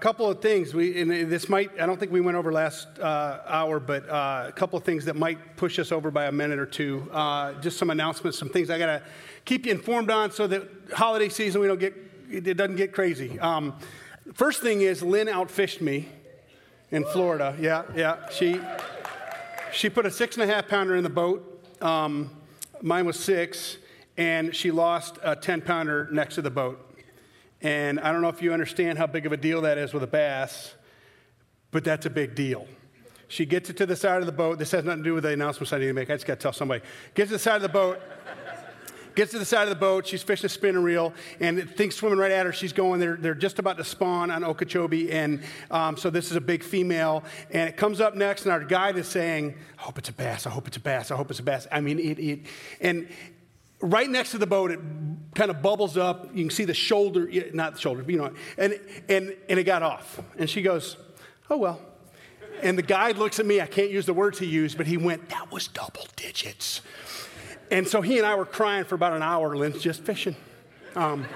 couple of things. We, and this might, I don't think we went over last uh, hour, but uh, a couple of things that might push us over by a minute or two. Uh, just some announcements, some things I got to keep you informed on so that holiday season we don't get, it doesn't get crazy. Um, first thing is Lynn outfished me in Florida. Yeah, yeah. She, she put a six and a half pounder in the boat. Um, mine was six, and she lost a 10 pounder next to the boat. And I don't know if you understand how big of a deal that is with a bass, but that's a big deal. She gets it to the side of the boat. This has nothing to do with the announcements I need to make. I just got to tell somebody. Gets to the side of the boat. Gets to the side of the boat. She's fishing a spinner reel, and things swimming right at her. She's going. They're, they're just about to spawn on Okeechobee, and um, so this is a big female. And it comes up next, and our guide is saying, "I hope it's a bass. I hope it's a bass. I hope it's a bass." I mean, it. it and right next to the boat, it kind of bubbles up. You can see the shoulder, not the shoulder, but you know, and, and, and it got off. And she goes, Oh, well. And the guide looks at me. I can't use the words he used, but he went, That was double digits. And so he and I were crying for about an hour, Lynn's just fishing. Um,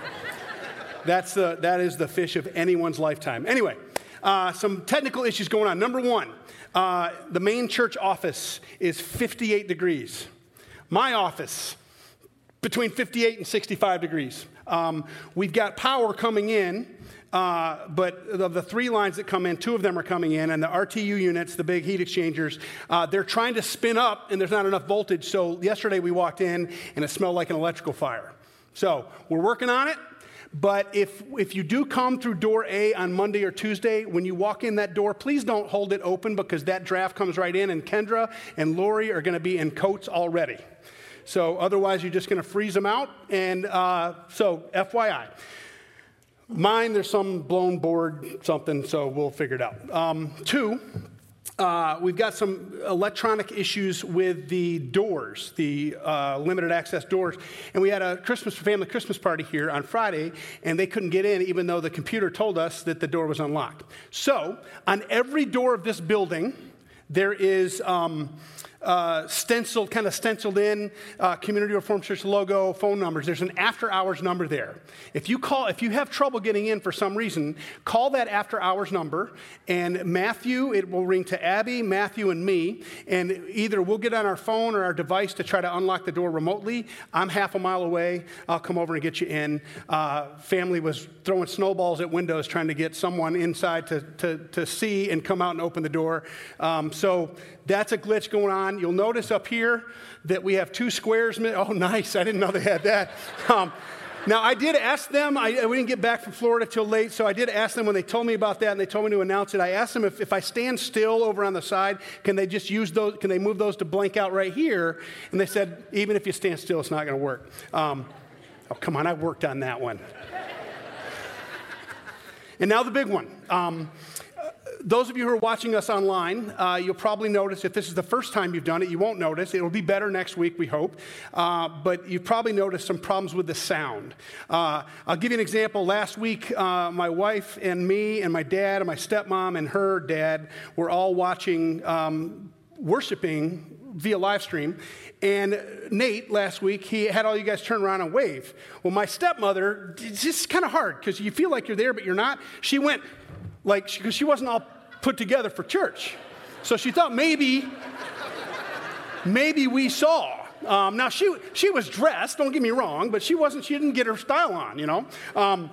that's the, that is the fish of anyone's lifetime. Anyway, uh, some technical issues going on. Number one, uh, the main church office is 58 degrees. My office, between 58 and 65 degrees. Um, we've got power coming in. Uh, but of the three lines that come in, two of them are coming in, and the RTU units, the big heat exchangers, uh, they're trying to spin up, and there's not enough voltage. So yesterday we walked in, and it smelled like an electrical fire. So we're working on it. But if, if you do come through door A on Monday or Tuesday, when you walk in that door, please don't hold it open because that draft comes right in, and Kendra and Lori are going to be in coats already. So otherwise, you're just going to freeze them out. And uh, so, FYI. Mine, there's some blown board, something, so we'll figure it out. Um, two, uh, we've got some electronic issues with the doors, the uh, limited access doors. And we had a Christmas family Christmas party here on Friday, and they couldn't get in even though the computer told us that the door was unlocked. So, on every door of this building, there is. Um, uh, stenciled, kind of stenciled in uh, Community Reformed Church logo, phone numbers. There's an after hours number there. If you call, if you have trouble getting in for some reason, call that after hours number, and Matthew, it will ring to Abby, Matthew, and me, and either we'll get on our phone or our device to try to unlock the door remotely. I'm half a mile away. I'll come over and get you in. Uh, family was throwing snowballs at windows trying to get someone inside to, to, to see and come out and open the door. Um, so that's a glitch going on. You'll notice up here that we have two squares. Oh, nice. I didn't know they had that. Um, now, I did ask them, I, we didn't get back from Florida till late, so I did ask them when they told me about that and they told me to announce it. I asked them if, if I stand still over on the side, can they just use those, can they move those to blank out right here? And they said, even if you stand still, it's not going to work. Um, oh, come on, I worked on that one. and now the big one. Um, those of you who are watching us online, uh, you'll probably notice if this is the first time you've done it, you won't notice. It'll be better next week, we hope. Uh, but you've probably noticed some problems with the sound. Uh, I'll give you an example. Last week, uh, my wife and me and my dad and my stepmom and her dad were all watching, um, worshiping via live stream. And Nate last week, he had all you guys turn around and wave. Well, my stepmother, it's just kind of hard because you feel like you're there, but you're not. She went, like, because she wasn't all put together for church. So she thought maybe, maybe we saw. Um, now she she was dressed. Don't get me wrong, but she wasn't. She didn't get her style on. You know. Um,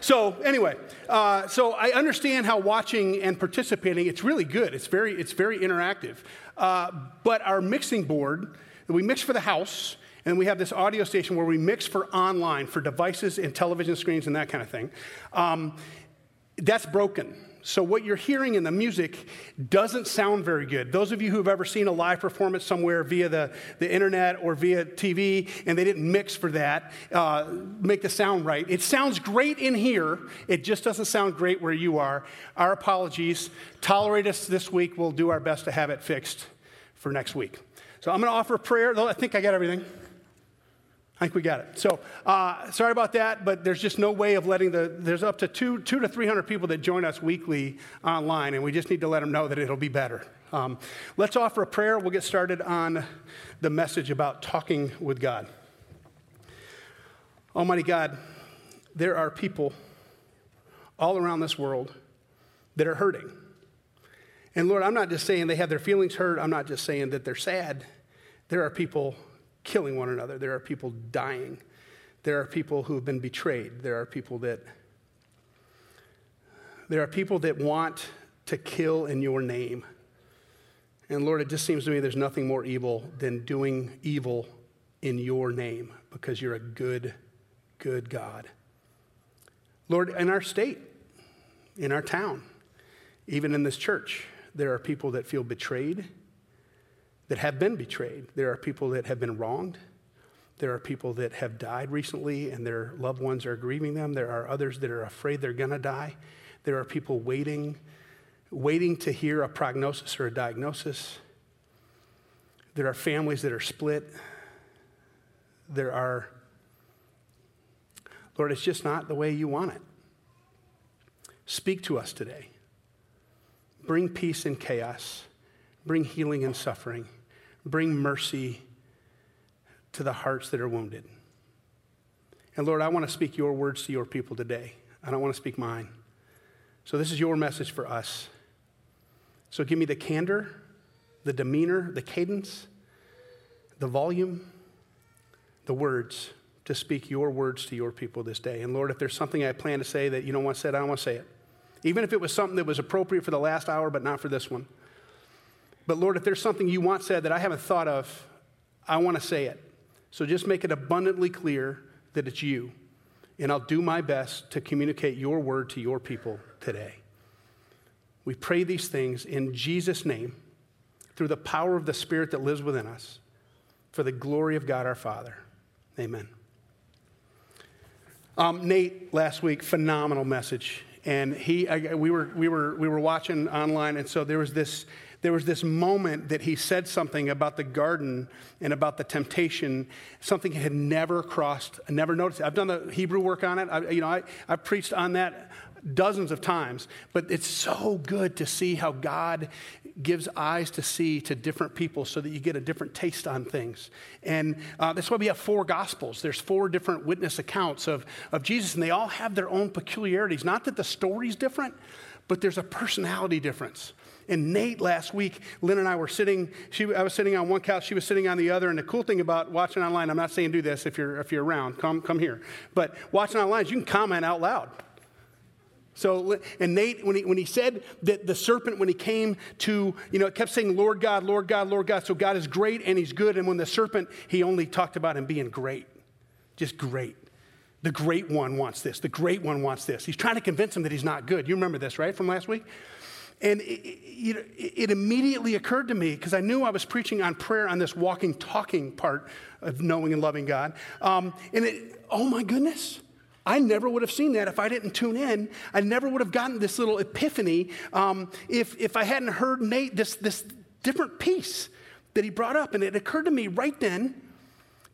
so anyway, uh, so I understand how watching and participating. It's really good. It's very it's very interactive. Uh, but our mixing board, we mix for the house. And we have this audio station where we mix for online, for devices and television screens and that kind of thing. Um, that's broken. So, what you're hearing in the music doesn't sound very good. Those of you who've ever seen a live performance somewhere via the, the internet or via TV and they didn't mix for that, uh, make the sound right. It sounds great in here, it just doesn't sound great where you are. Our apologies. Tolerate us this week. We'll do our best to have it fixed for next week. So, I'm going to offer a prayer. I think I got everything. I think we got it. So uh, sorry about that, but there's just no way of letting the, there's up to two, two to 300 people that join us weekly online, and we just need to let them know that it'll be better. Um, let's offer a prayer. We'll get started on the message about talking with God. Almighty God, there are people all around this world that are hurting. And Lord, I'm not just saying they have their feelings hurt, I'm not just saying that they're sad. There are people killing one another, there are people dying, there are people who have been betrayed, there are people that there are people that want to kill in your name. And Lord, it just seems to me there's nothing more evil than doing evil in your name because you're a good, good God. Lord, in our state, in our town, even in this church, there are people that feel betrayed, that have been betrayed. There are people that have been wronged. There are people that have died recently and their loved ones are grieving them. There are others that are afraid they're going to die. There are people waiting, waiting to hear a prognosis or a diagnosis. There are families that are split. There are, Lord, it's just not the way you want it. Speak to us today. Bring peace in chaos. Bring healing in suffering. Bring mercy to the hearts that are wounded. And Lord, I want to speak your words to your people today. I don't want to speak mine. So this is your message for us. So give me the candor, the demeanor, the cadence, the volume, the words to speak your words to your people this day. And Lord, if there's something I plan to say that you don't want said, I don't want to say it. Even if it was something that was appropriate for the last hour, but not for this one. But Lord, if there's something you want said that I haven't thought of, I want to say it. So just make it abundantly clear that it's you. And I'll do my best to communicate your word to your people today. We pray these things in Jesus' name through the power of the Spirit that lives within us for the glory of God our Father. Amen. Um, Nate, last week, phenomenal message and he, I, we, were, we, were, we were watching online, and so there was this there was this moment that he said something about the garden and about the temptation, something he had never crossed, never noticed. I've done the Hebrew work on it. I, you know, I, I've preached on that dozens of times, but it's so good to see how God gives eyes to see to different people so that you get a different taste on things. And uh, that's why we have four gospels. There's four different witness accounts of, of Jesus, and they all have their own peculiarities. Not that the story's different, but there's a personality difference. And Nate last week, Lynn and I were sitting, she, I was sitting on one couch, she was sitting on the other. And the cool thing about watching online, I'm not saying do this if you're, if you're around, come, come here. But watching online you can comment out loud. So, and Nate, when he, when he said that the serpent, when he came to, you know, it kept saying, Lord God, Lord God, Lord God. So God is great and he's good. And when the serpent, he only talked about him being great, just great. The great one wants this. The great one wants this. He's trying to convince him that he's not good. You remember this, right, from last week? And it, it, it immediately occurred to me because I knew I was preaching on prayer on this walking, talking part of knowing and loving God. Um, and it, oh my goodness, I never would have seen that if I didn't tune in. I never would have gotten this little epiphany um, if, if I hadn't heard Nate, this, this different piece that he brought up. And it occurred to me right then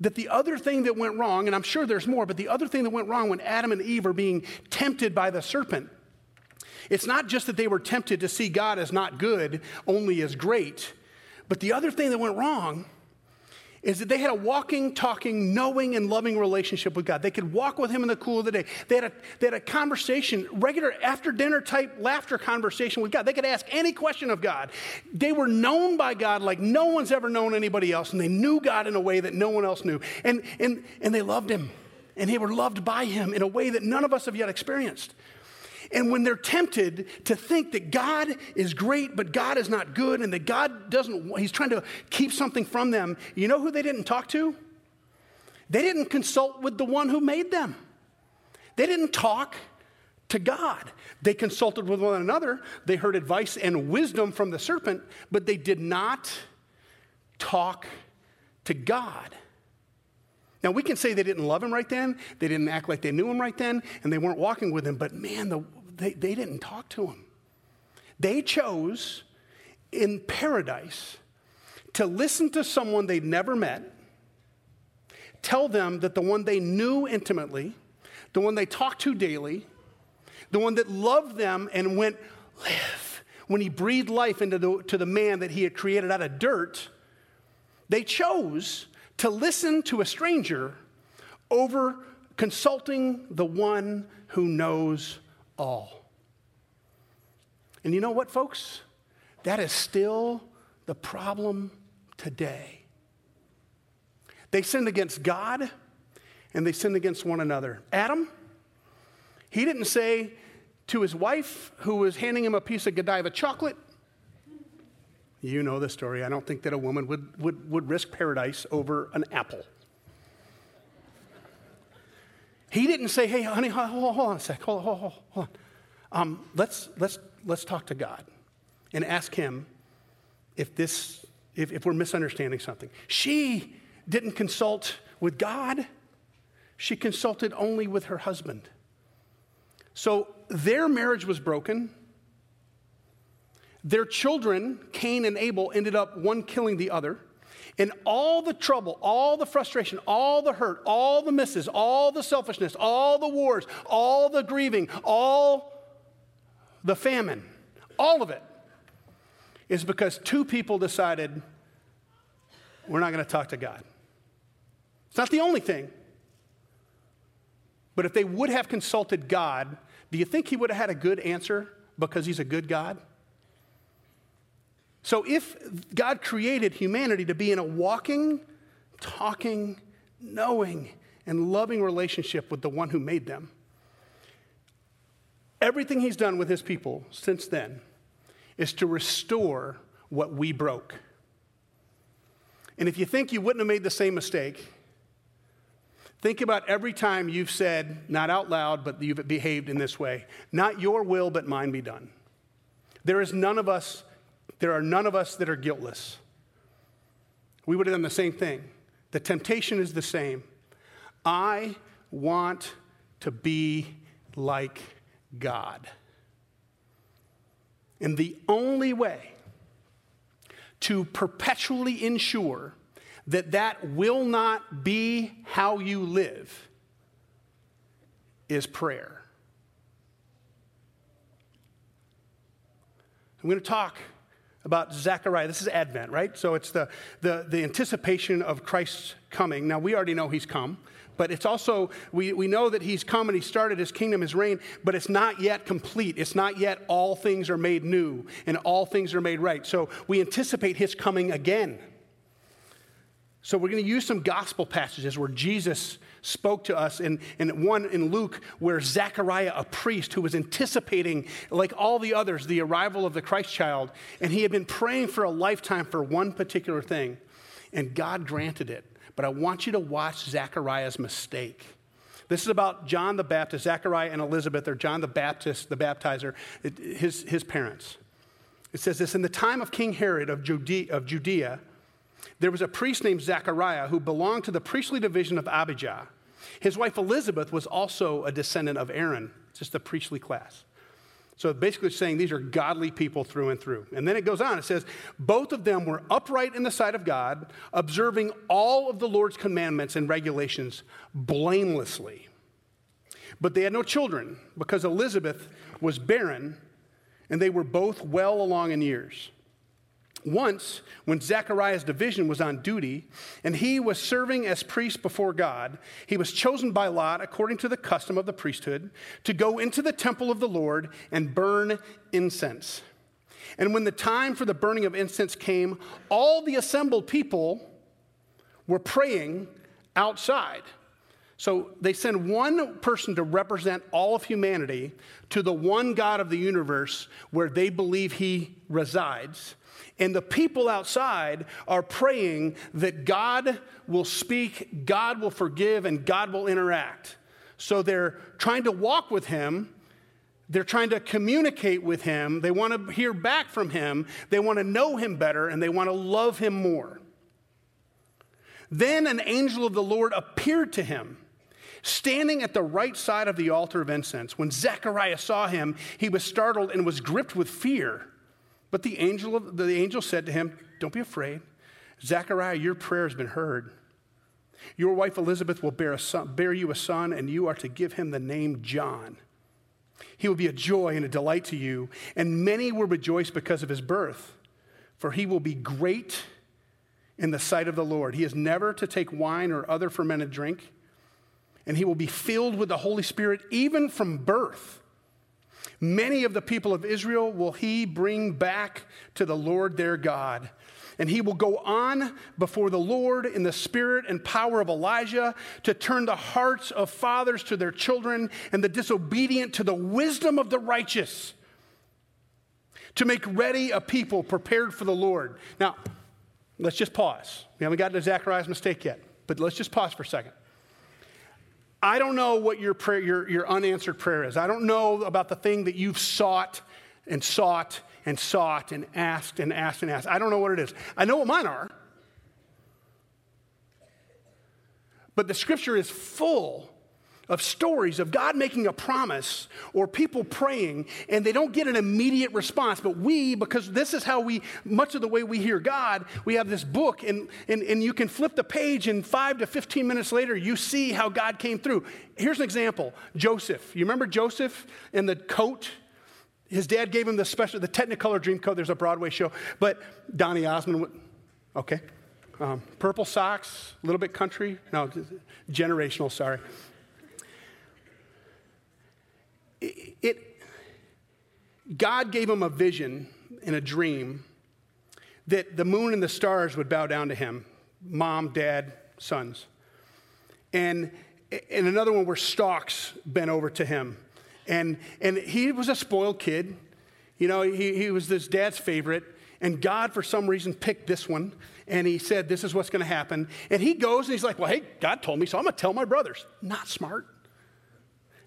that the other thing that went wrong, and I'm sure there's more, but the other thing that went wrong when Adam and Eve are being tempted by the serpent it's not just that they were tempted to see God as not good, only as great, but the other thing that went wrong is that they had a walking, talking, knowing, and loving relationship with God. They could walk with Him in the cool of the day. They had a, they had a conversation, regular after dinner type laughter conversation with God. They could ask any question of God. They were known by God like no one's ever known anybody else, and they knew God in a way that no one else knew. And, and, and they loved Him, and they were loved by Him in a way that none of us have yet experienced. And when they're tempted to think that God is great, but God is not good, and that God doesn't, He's trying to keep something from them, you know who they didn't talk to? They didn't consult with the one who made them. They didn't talk to God. They consulted with one another. They heard advice and wisdom from the serpent, but they did not talk to God. Now, we can say they didn't love him right then, they didn't act like they knew him right then, and they weren't walking with him, but man, the, they, they didn't talk to him. They chose in paradise to listen to someone they'd never met, tell them that the one they knew intimately, the one they talked to daily, the one that loved them and went, live. When he breathed life into the, to the man that he had created out of dirt, they chose to listen to a stranger over consulting the one who knows all. And you know what, folks? That is still the problem today. They sinned against God and they sinned against one another. Adam, he didn't say to his wife, who was handing him a piece of Godiva chocolate, you know the story. I don't think that a woman would, would, would risk paradise over an apple. He didn't say, hey, honey, hold, hold, on a sec, hold, hold, hold, hold on. Um, let's, let's, let's talk to God and ask Him if, this, if, if we're misunderstanding something. She didn't consult with God, she consulted only with her husband. So their marriage was broken. Their children, Cain and Abel, ended up one killing the other. And all the trouble, all the frustration, all the hurt, all the misses, all the selfishness, all the wars, all the grieving, all the famine, all of it is because two people decided we're not going to talk to God. It's not the only thing. But if they would have consulted God, do you think he would have had a good answer because he's a good God? So if God created humanity to be in a walking, talking, knowing, and loving relationship with the one who made them, everything he's done with his people since then is to restore what we broke. And if you think you wouldn't have made the same mistake, think about every time you've said, not out loud, but you've behaved in this way, not your will, but mine be done. There is none of us there are none of us that are guiltless. We would have done the same thing. The temptation is the same. I want to be like God. And the only way to perpetually ensure that that will not be how you live is prayer. I'm going to talk about Zechariah. This is Advent, right? So it's the, the, the anticipation of Christ's coming. Now, we already know he's come, but it's also, we, we know that he's come and he started his kingdom, his reign, but it's not yet complete. It's not yet all things are made new and all things are made right. So we anticipate his coming again. So we're going to use some gospel passages where Jesus spoke to us, and, and one in Luke where Zechariah, a priest who was anticipating, like all the others, the arrival of the Christ child, and he had been praying for a lifetime for one particular thing, and God granted it. But I want you to watch Zechariah's mistake. This is about John the Baptist, Zechariah and Elizabeth, or John the Baptist, the baptizer, his, his parents. It says this In the time of King Herod of Judea, of Judea there was a priest named Zechariah who belonged to the priestly division of Abijah. His wife Elizabeth was also a descendant of Aaron, just the priestly class. So basically saying these are godly people through and through. And then it goes on, it says, both of them were upright in the sight of God, observing all of the Lord's commandments and regulations blamelessly. But they had no children because Elizabeth was barren and they were both well along in years. Once, when Zechariah's division was on duty and he was serving as priest before God, he was chosen by Lot, according to the custom of the priesthood, to go into the temple of the Lord and burn incense. And when the time for the burning of incense came, all the assembled people were praying outside. So they send one person to represent all of humanity to the one God of the universe where they believe he resides. And the people outside are praying that God will speak, God will forgive, and God will interact. So they're trying to walk with Him. They're trying to communicate with Him. They want to hear back from Him. They want to know Him better, and they want to love Him more. Then an angel of the Lord appeared to him, standing at the right side of the altar of incense. When Zechariah saw him, he was startled and was gripped with fear. But the angel, of, the angel said to him, Don't be afraid. Zechariah, your prayer has been heard. Your wife Elizabeth will bear, a son, bear you a son, and you are to give him the name John. He will be a joy and a delight to you, and many will rejoice because of his birth, for he will be great in the sight of the Lord. He is never to take wine or other fermented drink, and he will be filled with the Holy Spirit even from birth. Many of the people of Israel will he bring back to the Lord their God. And he will go on before the Lord in the spirit and power of Elijah to turn the hearts of fathers to their children and the disobedient to the wisdom of the righteous, to make ready a people prepared for the Lord. Now, let's just pause. We haven't gotten to Zechariah's mistake yet, but let's just pause for a second. I don't know what your prayer, your, your unanswered prayer is. I don't know about the thing that you've sought and sought and sought and asked and asked and asked. I don't know what it is. I know what mine are. But the scripture is full of stories of God making a promise or people praying and they don't get an immediate response. But we, because this is how we, much of the way we hear God, we have this book and, and, and you can flip the page and five to 15 minutes later, you see how God came through. Here's an example Joseph. You remember Joseph and the coat? His dad gave him the special, the Technicolor Dream Coat. There's a Broadway show. But Donny Osmond, okay. Um, purple socks, a little bit country. No, generational, sorry. It, God gave him a vision in a dream that the moon and the stars would bow down to him mom, dad, sons. And, and another one where stalks bent over to him. And, and he was a spoiled kid. You know, he, he was this dad's favorite. And God, for some reason, picked this one. And he said, This is what's going to happen. And he goes and he's like, Well, hey, God told me, so I'm going to tell my brothers. Not smart.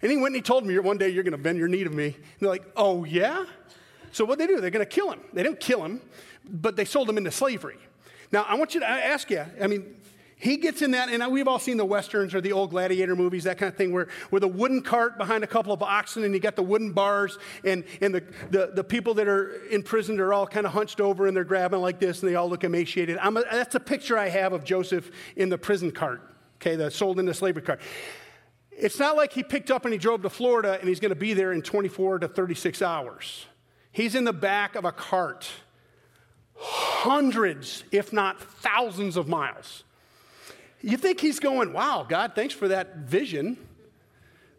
And he went and he told me, One day you're going to bend your knee to me. And they're like, Oh, yeah? So what they do? They're going to kill him. They didn't kill him, but they sold him into slavery. Now, I want you to ask you, I mean, he gets in that, and we've all seen the westerns or the old gladiator movies, that kind of thing, where with a wooden cart behind a couple of oxen, and you got the wooden bars, and, and the, the, the people that are in prison are all kind of hunched over and they're grabbing like this, and they all look emaciated. A, that's a picture I have of Joseph in the prison cart, okay, the sold into slavery cart. It's not like he picked up and he drove to Florida and he's going to be there in 24 to 36 hours. He's in the back of a cart, hundreds, if not thousands of miles you think he's going, wow, God, thanks for that vision.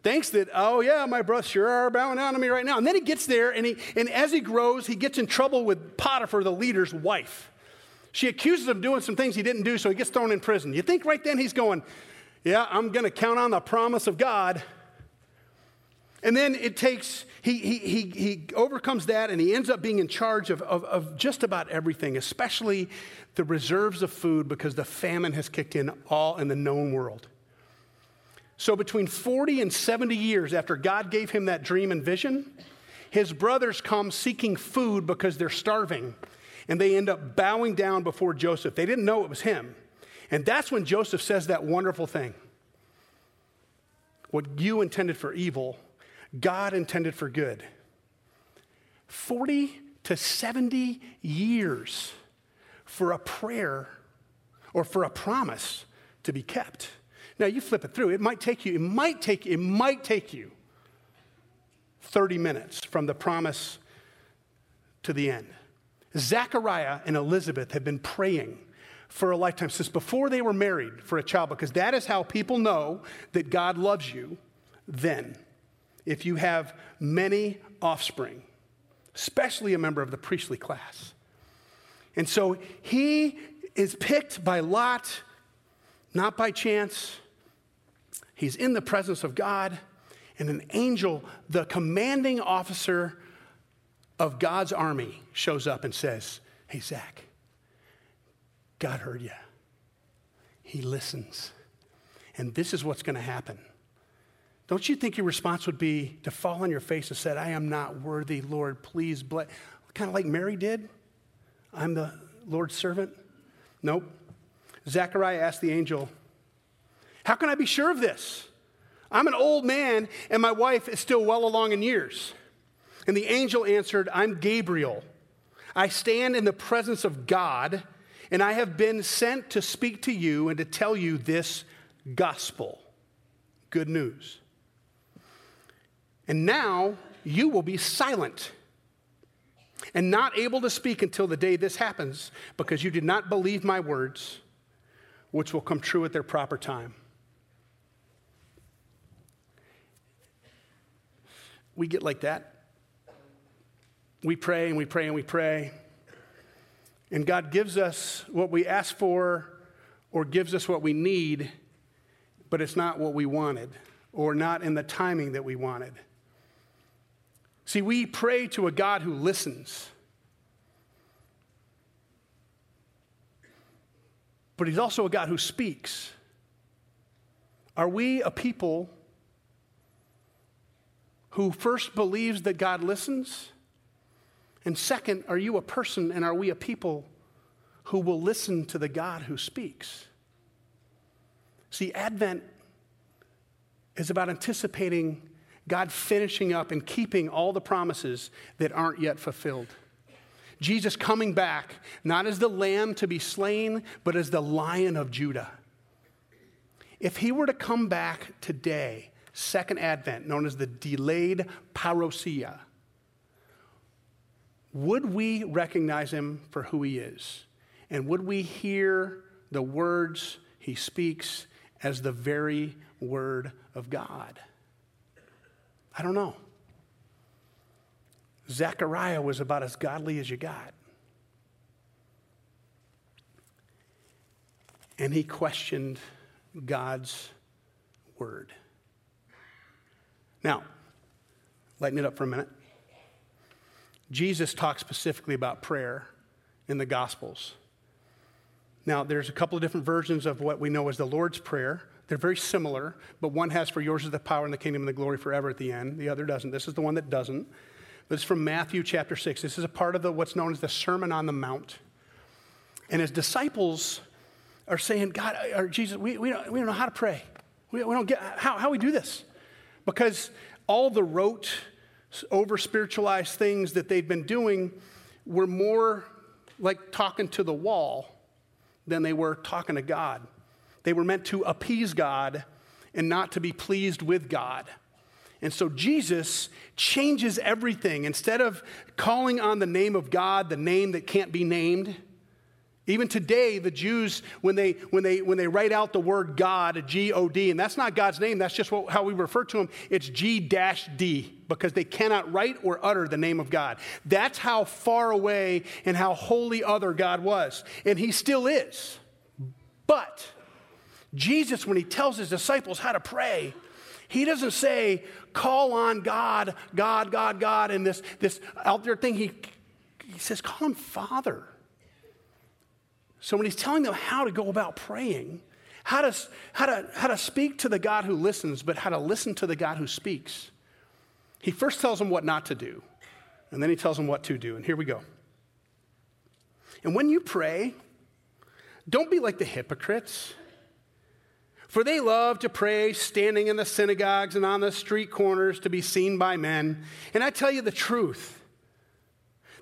Thanks that, oh yeah, my brothers sure are bowing down to me right now. And then he gets there, and, he, and as he grows, he gets in trouble with Potiphar, the leader's wife. She accuses him of doing some things he didn't do, so he gets thrown in prison. You think right then he's going, yeah, I'm going to count on the promise of God. And then it takes, he, he, he, he overcomes that and he ends up being in charge of, of, of just about everything, especially the reserves of food because the famine has kicked in all in the known world. So, between 40 and 70 years after God gave him that dream and vision, his brothers come seeking food because they're starving, and they end up bowing down before Joseph. They didn't know it was him. And that's when Joseph says that wonderful thing What you intended for evil, God intended for good. 40 to 70 years for a prayer or for a promise to be kept. Now you flip it through. It might take you, it might take, it might take you 30 minutes from the promise to the end. Zechariah and Elizabeth have been praying for a lifetime since before they were married for a child because that is how people know that God loves you then. If you have many offspring, especially a member of the priestly class. And so he is picked by Lot, not by chance. He's in the presence of God, and an angel, the commanding officer of God's army, shows up and says, Hey, Zach, God heard you. He listens. And this is what's going to happen. Don't you think your response would be to fall on your face and say, I am not worthy, Lord, please bless? Kind of like Mary did. I'm the Lord's servant? Nope. Zechariah asked the angel, How can I be sure of this? I'm an old man, and my wife is still well along in years. And the angel answered, I'm Gabriel. I stand in the presence of God, and I have been sent to speak to you and to tell you this gospel. Good news. And now you will be silent and not able to speak until the day this happens because you did not believe my words, which will come true at their proper time. We get like that we pray and we pray and we pray. And God gives us what we ask for or gives us what we need, but it's not what we wanted or not in the timing that we wanted. See, we pray to a God who listens. But he's also a God who speaks. Are we a people who first believes that God listens? And second, are you a person and are we a people who will listen to the God who speaks? See, Advent is about anticipating God finishing up and keeping all the promises that aren't yet fulfilled. Jesus coming back, not as the lamb to be slain, but as the lion of Judah. If he were to come back today, second advent, known as the delayed parousia, would we recognize him for who he is? And would we hear the words he speaks as the very word of God? I don't know. Zechariah was about as godly as you got. And he questioned God's word. Now, lighten it up for a minute. Jesus talks specifically about prayer in the Gospels. Now, there's a couple of different versions of what we know as the Lord's Prayer. They're very similar, but one has for yours is the power and the kingdom and the glory forever at the end. The other doesn't. This is the one that doesn't. This is from Matthew chapter 6. This is a part of the, what's known as the Sermon on the Mount. And his disciples are saying, God, or Jesus, we, we, don't, we don't know how to pray. We, we don't get how, how we do this. Because all the rote, over spiritualized things that they'd been doing were more like talking to the wall than they were talking to God. They were meant to appease God and not to be pleased with God. And so Jesus changes everything. Instead of calling on the name of God, the name that can't be named, even today, the Jews, when they, when they, when they write out the word God, G O D, and that's not God's name, that's just what, how we refer to him, it's G D, because they cannot write or utter the name of God. That's how far away and how holy other God was. And he still is. But Jesus, when he tells his disciples how to pray, he doesn't say, call on God, God, God, God, and this, this out there thing. He, he says, call him Father. So when he's telling them how to go about praying, how to, how, to, how to speak to the God who listens, but how to listen to the God who speaks, he first tells them what not to do, and then he tells them what to do. And here we go. And when you pray, don't be like the hypocrites. For they love to pray standing in the synagogues and on the street corners to be seen by men. And I tell you the truth,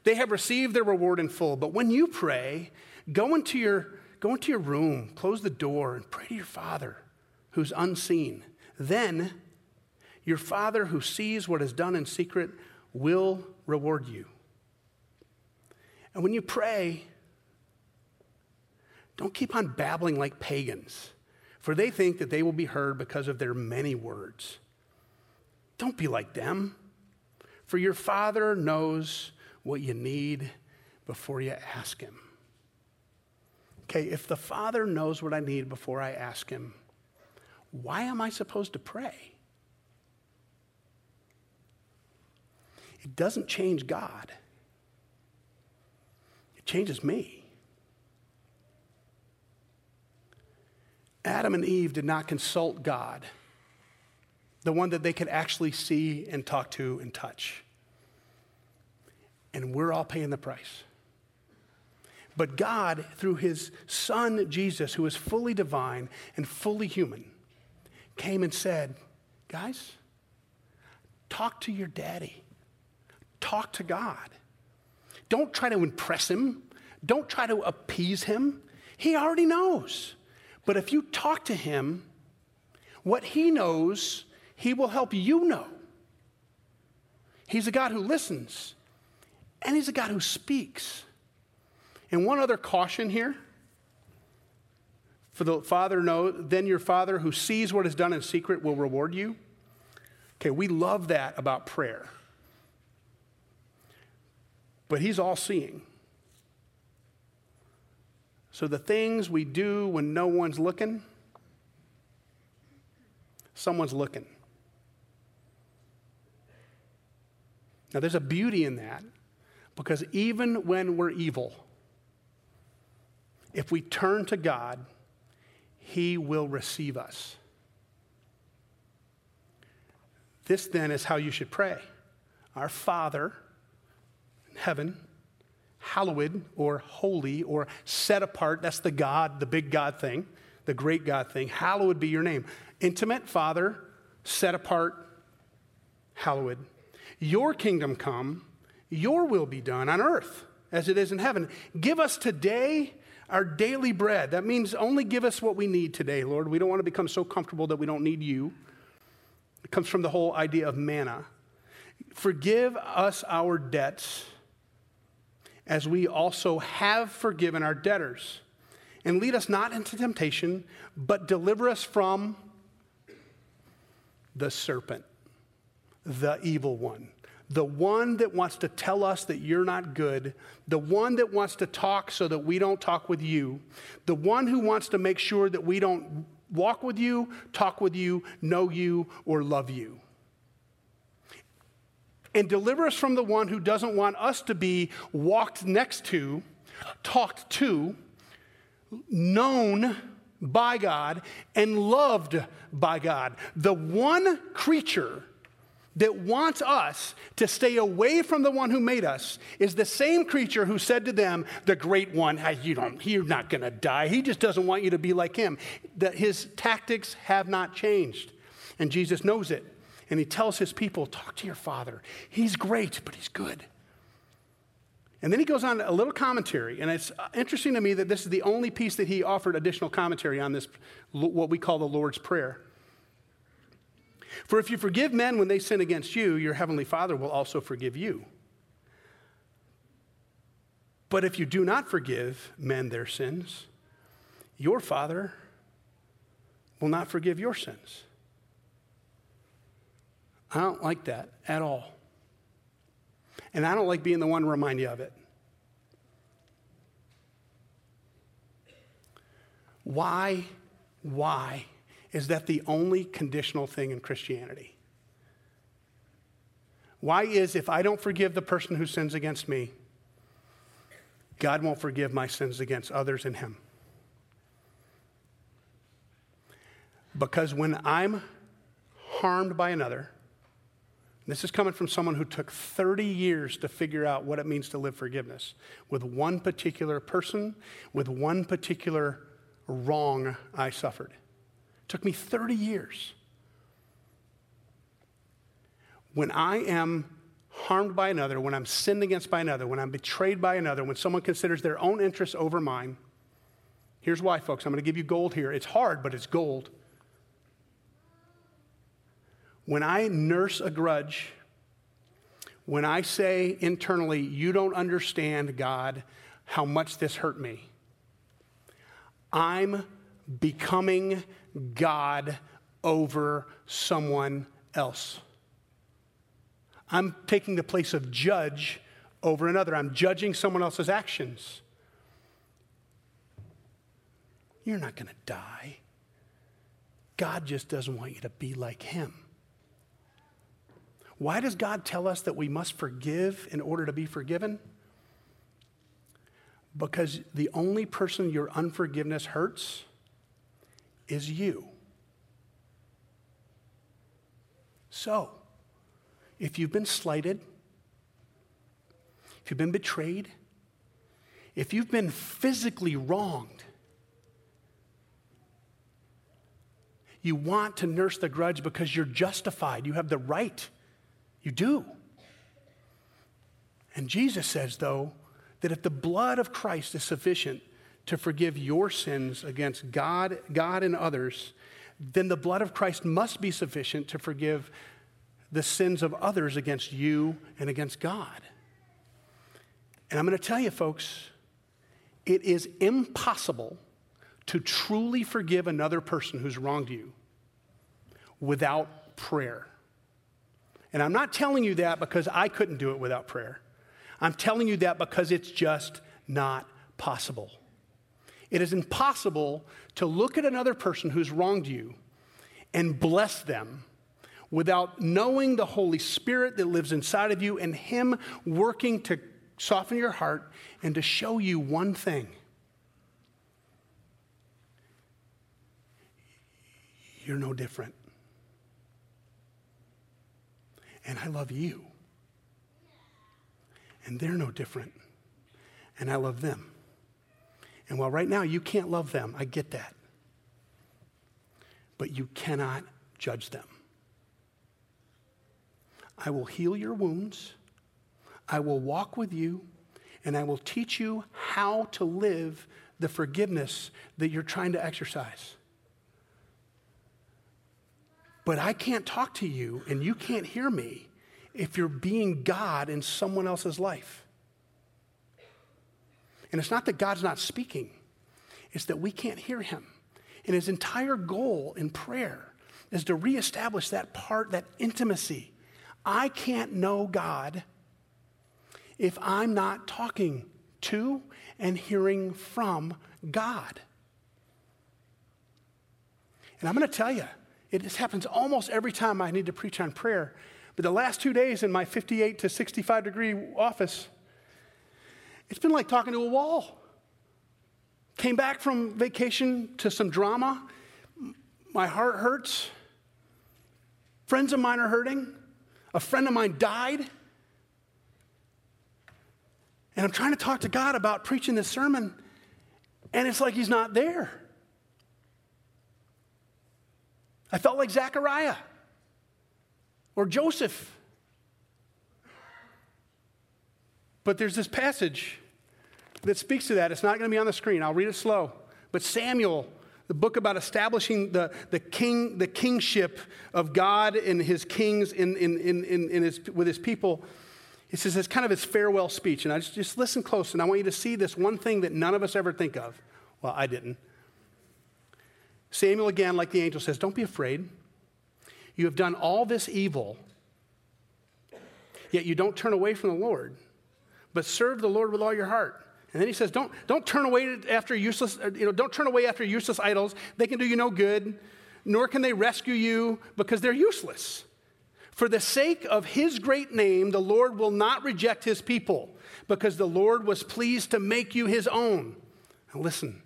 they have received their reward in full. But when you pray, Go into your, go into your room, close the door, and pray to your Father who's unseen. Then your Father who sees what is done in secret will reward you. And when you pray, don't keep on babbling like pagans, for they think that they will be heard because of their many words. Don't be like them, for your Father knows what you need before you ask Him. Okay, if the Father knows what I need before I ask Him, why am I supposed to pray? It doesn't change God, it changes me. Adam and Eve did not consult God, the one that they could actually see and talk to and touch. And we're all paying the price. But God, through his son Jesus, who is fully divine and fully human, came and said, Guys, talk to your daddy, talk to God. Don't try to impress him, don't try to appease him. He already knows. But if you talk to him, what he knows, he will help you know. He's a God who listens, and he's a God who speaks. And one other caution here. For the Father know, then your Father who sees what is done in secret will reward you. Okay, we love that about prayer. but He's all seeing. So the things we do when no one's looking, someone's looking. Now, there's a beauty in that because even when we're evil, if we turn to God, He will receive us. This then is how you should pray Our Father in heaven, hallowed or holy or set apart. That's the God, the big God thing, the great God thing. Hallowed be your name. Intimate, Father, set apart, hallowed. Your kingdom come, your will be done on earth as it is in heaven. Give us today our daily bread. That means only give us what we need today, Lord. We don't want to become so comfortable that we don't need you. It comes from the whole idea of manna. Forgive us our debts as we also have forgiven our debtors. And lead us not into temptation, but deliver us from the serpent, the evil one, the one that wants to tell us that you're not good, the one that wants to talk so that we don't talk with you, the one who wants to make sure that we don't walk with you, talk with you, know you, or love you and deliver us from the one who doesn't want us to be walked next to, talked to, known by God, and loved by God. The one creature that wants us to stay away from the one who made us is the same creature who said to them, the great one, you don't, you're not going to die. He just doesn't want you to be like him. That his tactics have not changed. And Jesus knows it. And he tells his people, Talk to your father. He's great, but he's good. And then he goes on a little commentary, and it's interesting to me that this is the only piece that he offered additional commentary on this, what we call the Lord's Prayer. For if you forgive men when they sin against you, your heavenly Father will also forgive you. But if you do not forgive men their sins, your Father will not forgive your sins. I don't like that at all. And I don't like being the one to remind you of it. Why, why is that the only conditional thing in Christianity? Why is if I don't forgive the person who sins against me, God won't forgive my sins against others in Him? Because when I'm harmed by another, this is coming from someone who took 30 years to figure out what it means to live forgiveness with one particular person, with one particular wrong I suffered. Took me 30 years. When I am harmed by another, when I'm sinned against by another, when I'm betrayed by another, when someone considers their own interests over mine, here's why, folks. I'm going to give you gold here. It's hard, but it's gold. When I nurse a grudge, when I say internally, you don't understand, God, how much this hurt me, I'm becoming God over someone else. I'm taking the place of judge over another. I'm judging someone else's actions. You're not going to die. God just doesn't want you to be like him. Why does God tell us that we must forgive in order to be forgiven? Because the only person your unforgiveness hurts is you. So, if you've been slighted, if you've been betrayed, if you've been physically wronged, you want to nurse the grudge because you're justified. You have the right you do. And Jesus says, though, that if the blood of Christ is sufficient to forgive your sins against God, God and others, then the blood of Christ must be sufficient to forgive the sins of others against you and against God. And I'm going to tell you, folks, it is impossible to truly forgive another person who's wronged you without prayer. And I'm not telling you that because I couldn't do it without prayer. I'm telling you that because it's just not possible. It is impossible to look at another person who's wronged you and bless them without knowing the Holy Spirit that lives inside of you and Him working to soften your heart and to show you one thing. You're no different. And I love you. And they're no different. And I love them. And while right now you can't love them, I get that. But you cannot judge them. I will heal your wounds. I will walk with you, and I will teach you how to live the forgiveness that you're trying to exercise. But I can't talk to you, and you can't hear me if you're being God in someone else's life. And it's not that God's not speaking, it's that we can't hear him. And his entire goal in prayer is to reestablish that part, that intimacy. I can't know God if I'm not talking to and hearing from God. And I'm going to tell you, it just happens almost every time I need to preach on prayer. But the last two days in my 58 to 65 degree office, it's been like talking to a wall. Came back from vacation to some drama. My heart hurts. Friends of mine are hurting. A friend of mine died. And I'm trying to talk to God about preaching this sermon, and it's like He's not there. I felt like Zechariah or Joseph. But there's this passage that speaks to that. It's not going to be on the screen. I'll read it slow. But Samuel, the book about establishing the, the, king, the kingship of God and his kings in, in, in, in his, with his people, it says it's kind of his farewell speech. And I just, just listen close, and I want you to see this one thing that none of us ever think of. Well, I didn't. Samuel, again, like the angel, says, Don't be afraid. You have done all this evil, yet you don't turn away from the Lord, but serve the Lord with all your heart. And then he says, don't, don't turn away after useless, uh, you know, don't turn away after useless idols. They can do you no good, nor can they rescue you because they're useless. For the sake of his great name, the Lord will not reject his people, because the Lord was pleased to make you his own. Listen,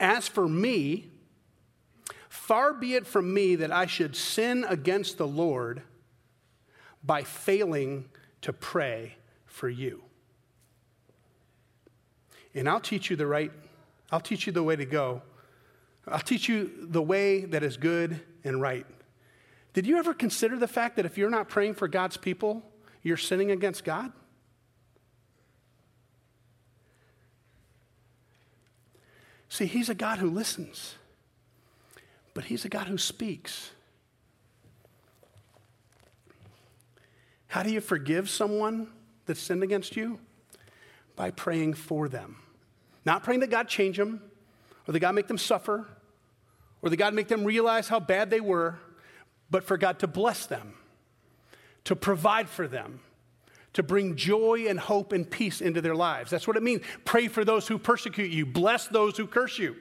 as for me, Far be it from me that I should sin against the Lord by failing to pray for you. And I'll teach you the right, I'll teach you the way to go. I'll teach you the way that is good and right. Did you ever consider the fact that if you're not praying for God's people, you're sinning against God? See, He's a God who listens but He's a God who speaks. How do you forgive someone that's sinned against you? By praying for them. Not praying that God change them, or that God make them suffer, or that God make them realize how bad they were, but for God to bless them, to provide for them, to bring joy and hope and peace into their lives. That's what it means. Pray for those who persecute you, bless those who curse you.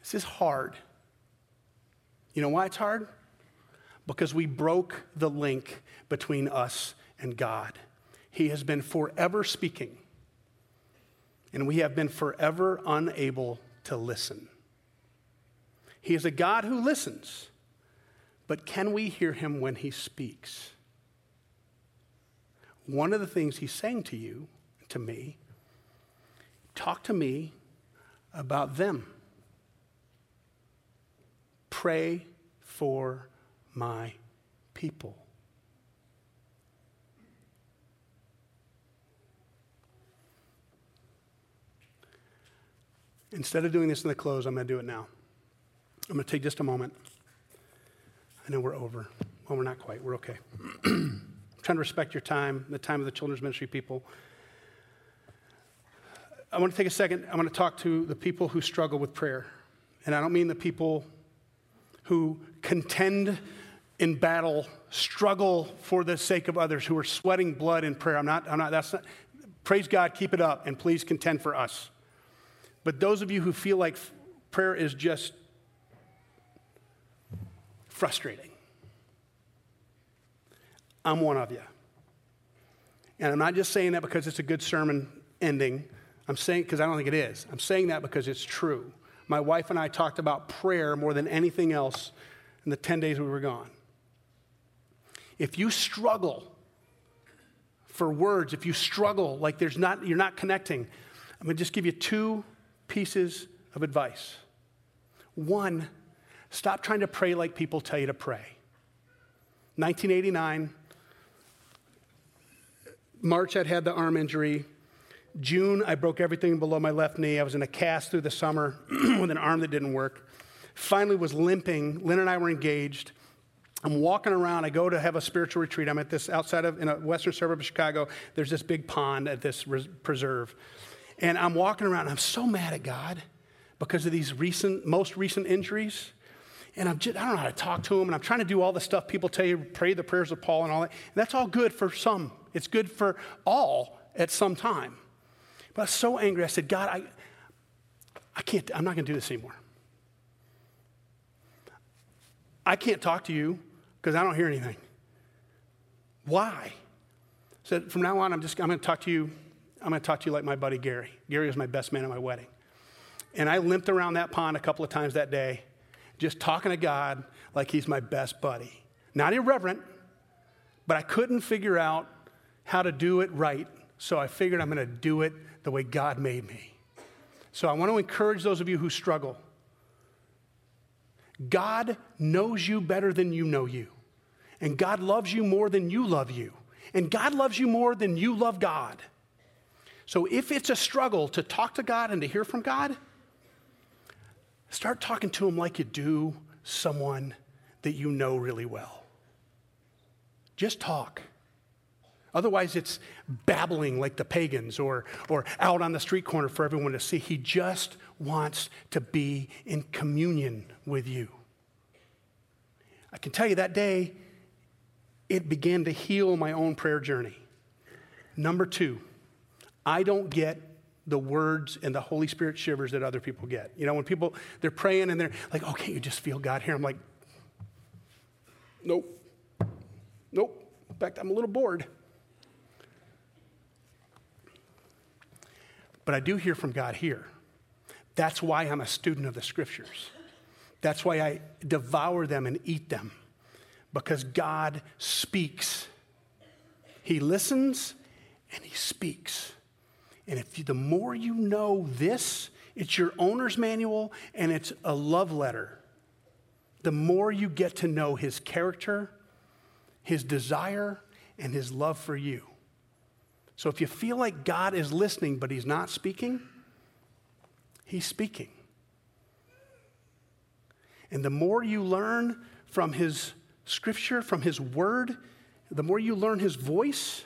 This is hard. You know why it's hard? Because we broke the link between us and God. He has been forever speaking, and we have been forever unable to listen. He is a God who listens, but can we hear him when he speaks? One of the things he's saying to you, to me, talk to me about them. Pray for my people. Instead of doing this in the close, I'm going to do it now. I'm going to take just a moment. I know we're over. Well, we're not quite. We're okay. I'm trying to respect your time, the time of the children's ministry people. I want to take a second. I want to talk to the people who struggle with prayer. And I don't mean the people who contend in battle, struggle for the sake of others, who are sweating blood in prayer. I'm not, I'm not, that's not, praise God, keep it up, and please contend for us. But those of you who feel like prayer is just frustrating, I'm one of you. And I'm not just saying that because it's a good sermon ending. I'm saying because I don't think it is. I'm saying that because it's true. My wife and I talked about prayer more than anything else in the 10 days we were gone. If you struggle for words, if you struggle like there's not, you're not connecting, I'm going to just give you two pieces of advice. One, stop trying to pray like people tell you to pray. 1989, March, I'd had the arm injury. June, I broke everything below my left knee. I was in a cast through the summer with an arm that didn't work. Finally, was limping. Lynn and I were engaged. I'm walking around. I go to have a spiritual retreat. I'm at this outside of in a western suburb of Chicago. There's this big pond at this res- preserve, and I'm walking around. I'm so mad at God because of these recent, most recent injuries. And I'm just, I don't know how to talk to him, and I'm trying to do all the stuff people tell you, pray the prayers of Paul and all that. And that's all good for some. It's good for all at some time. But I was so angry. I said, God, I, I can't, I'm not going to do this anymore. I can't talk to you because I don't hear anything. Why? I said, from now on, I'm just, I'm going to talk to you, I'm going to talk to you like my buddy Gary. Gary was my best man at my wedding. And I limped around that pond a couple of times that day, just talking to God like he's my best buddy. Not irreverent, but I couldn't figure out how to do it right. So I figured I'm going to do it the way God made me. So I want to encourage those of you who struggle. God knows you better than you know you. And God loves you more than you love you. And God loves you more than you love God. So if it's a struggle to talk to God and to hear from God, start talking to Him like you do someone that you know really well. Just talk. Otherwise, it's babbling like the pagans or, or out on the street corner for everyone to see. He just wants to be in communion with you. I can tell you that day, it began to heal my own prayer journey. Number two, I don't get the words and the Holy Spirit shivers that other people get. You know, when people, they're praying and they're like, oh, can't you just feel God here? I'm like, nope, nope. In fact, I'm a little bored. But I do hear from God here. That's why I'm a student of the scriptures. That's why I devour them and eat them, because God speaks. He listens and He speaks. And if you, the more you know this, it's your owner's manual and it's a love letter. The more you get to know His character, His desire, and His love for you. So if you feel like God is listening but he's not speaking, he's speaking. And the more you learn from his scripture, from his word, the more you learn his voice,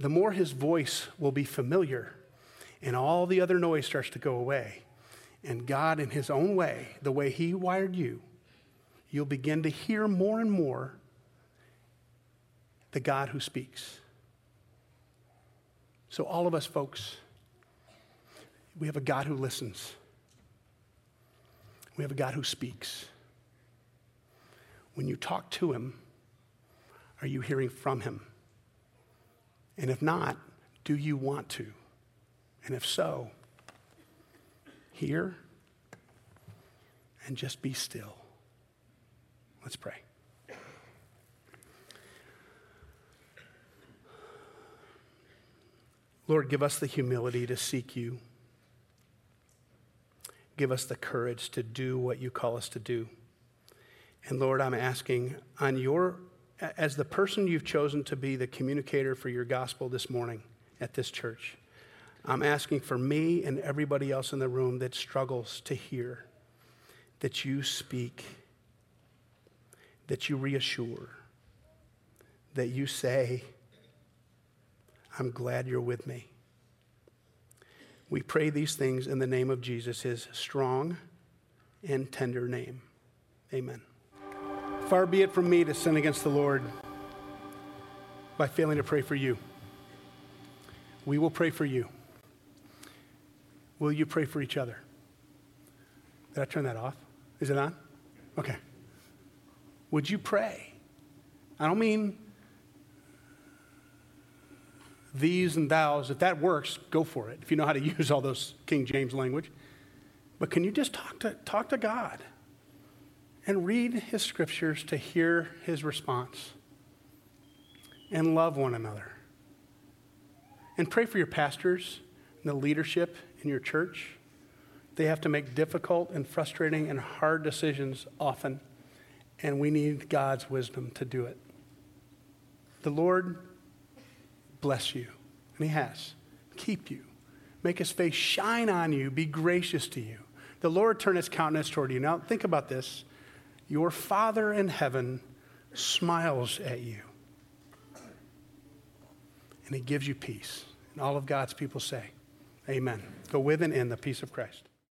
the more his voice will be familiar and all the other noise starts to go away. And God, in his own way, the way he wired you, you'll begin to hear more and more the God who speaks. So, all of us folks, we have a God who listens, we have a God who speaks. When you talk to him, are you hearing from him? And if not, do you want to? And if so, hear and just be still. Let's pray. Lord, give us the humility to seek you. Give us the courage to do what you call us to do. And Lord, I'm asking on your, as the person you've chosen to be the communicator for your gospel this morning at this church, I'm asking for me and everybody else in the room that struggles to hear that you speak, that you reassure, that you say, I'm glad you're with me. We pray these things in the name of Jesus, his strong and tender name. Amen. Far be it from me to sin against the Lord by failing to pray for you. We will pray for you. Will you pray for each other? Did I turn that off? Is it on? Okay. Would you pray? I don't mean thees and thous. If that works, go for it. If you know how to use all those King James language. But can you just talk to, talk to God and read his scriptures to hear his response and love one another? And pray for your pastors and the leadership in your church. They have to make difficult and frustrating and hard decisions often, and we need God's wisdom to do it. The Lord bless you, and He has. Keep you, make His face shine on you, be gracious to you. The Lord turn His countenance toward you. Now, think about this. Your Father in heaven smiles at you, and He gives you peace. And all of God's people say, Amen. Go with and in the peace of Christ.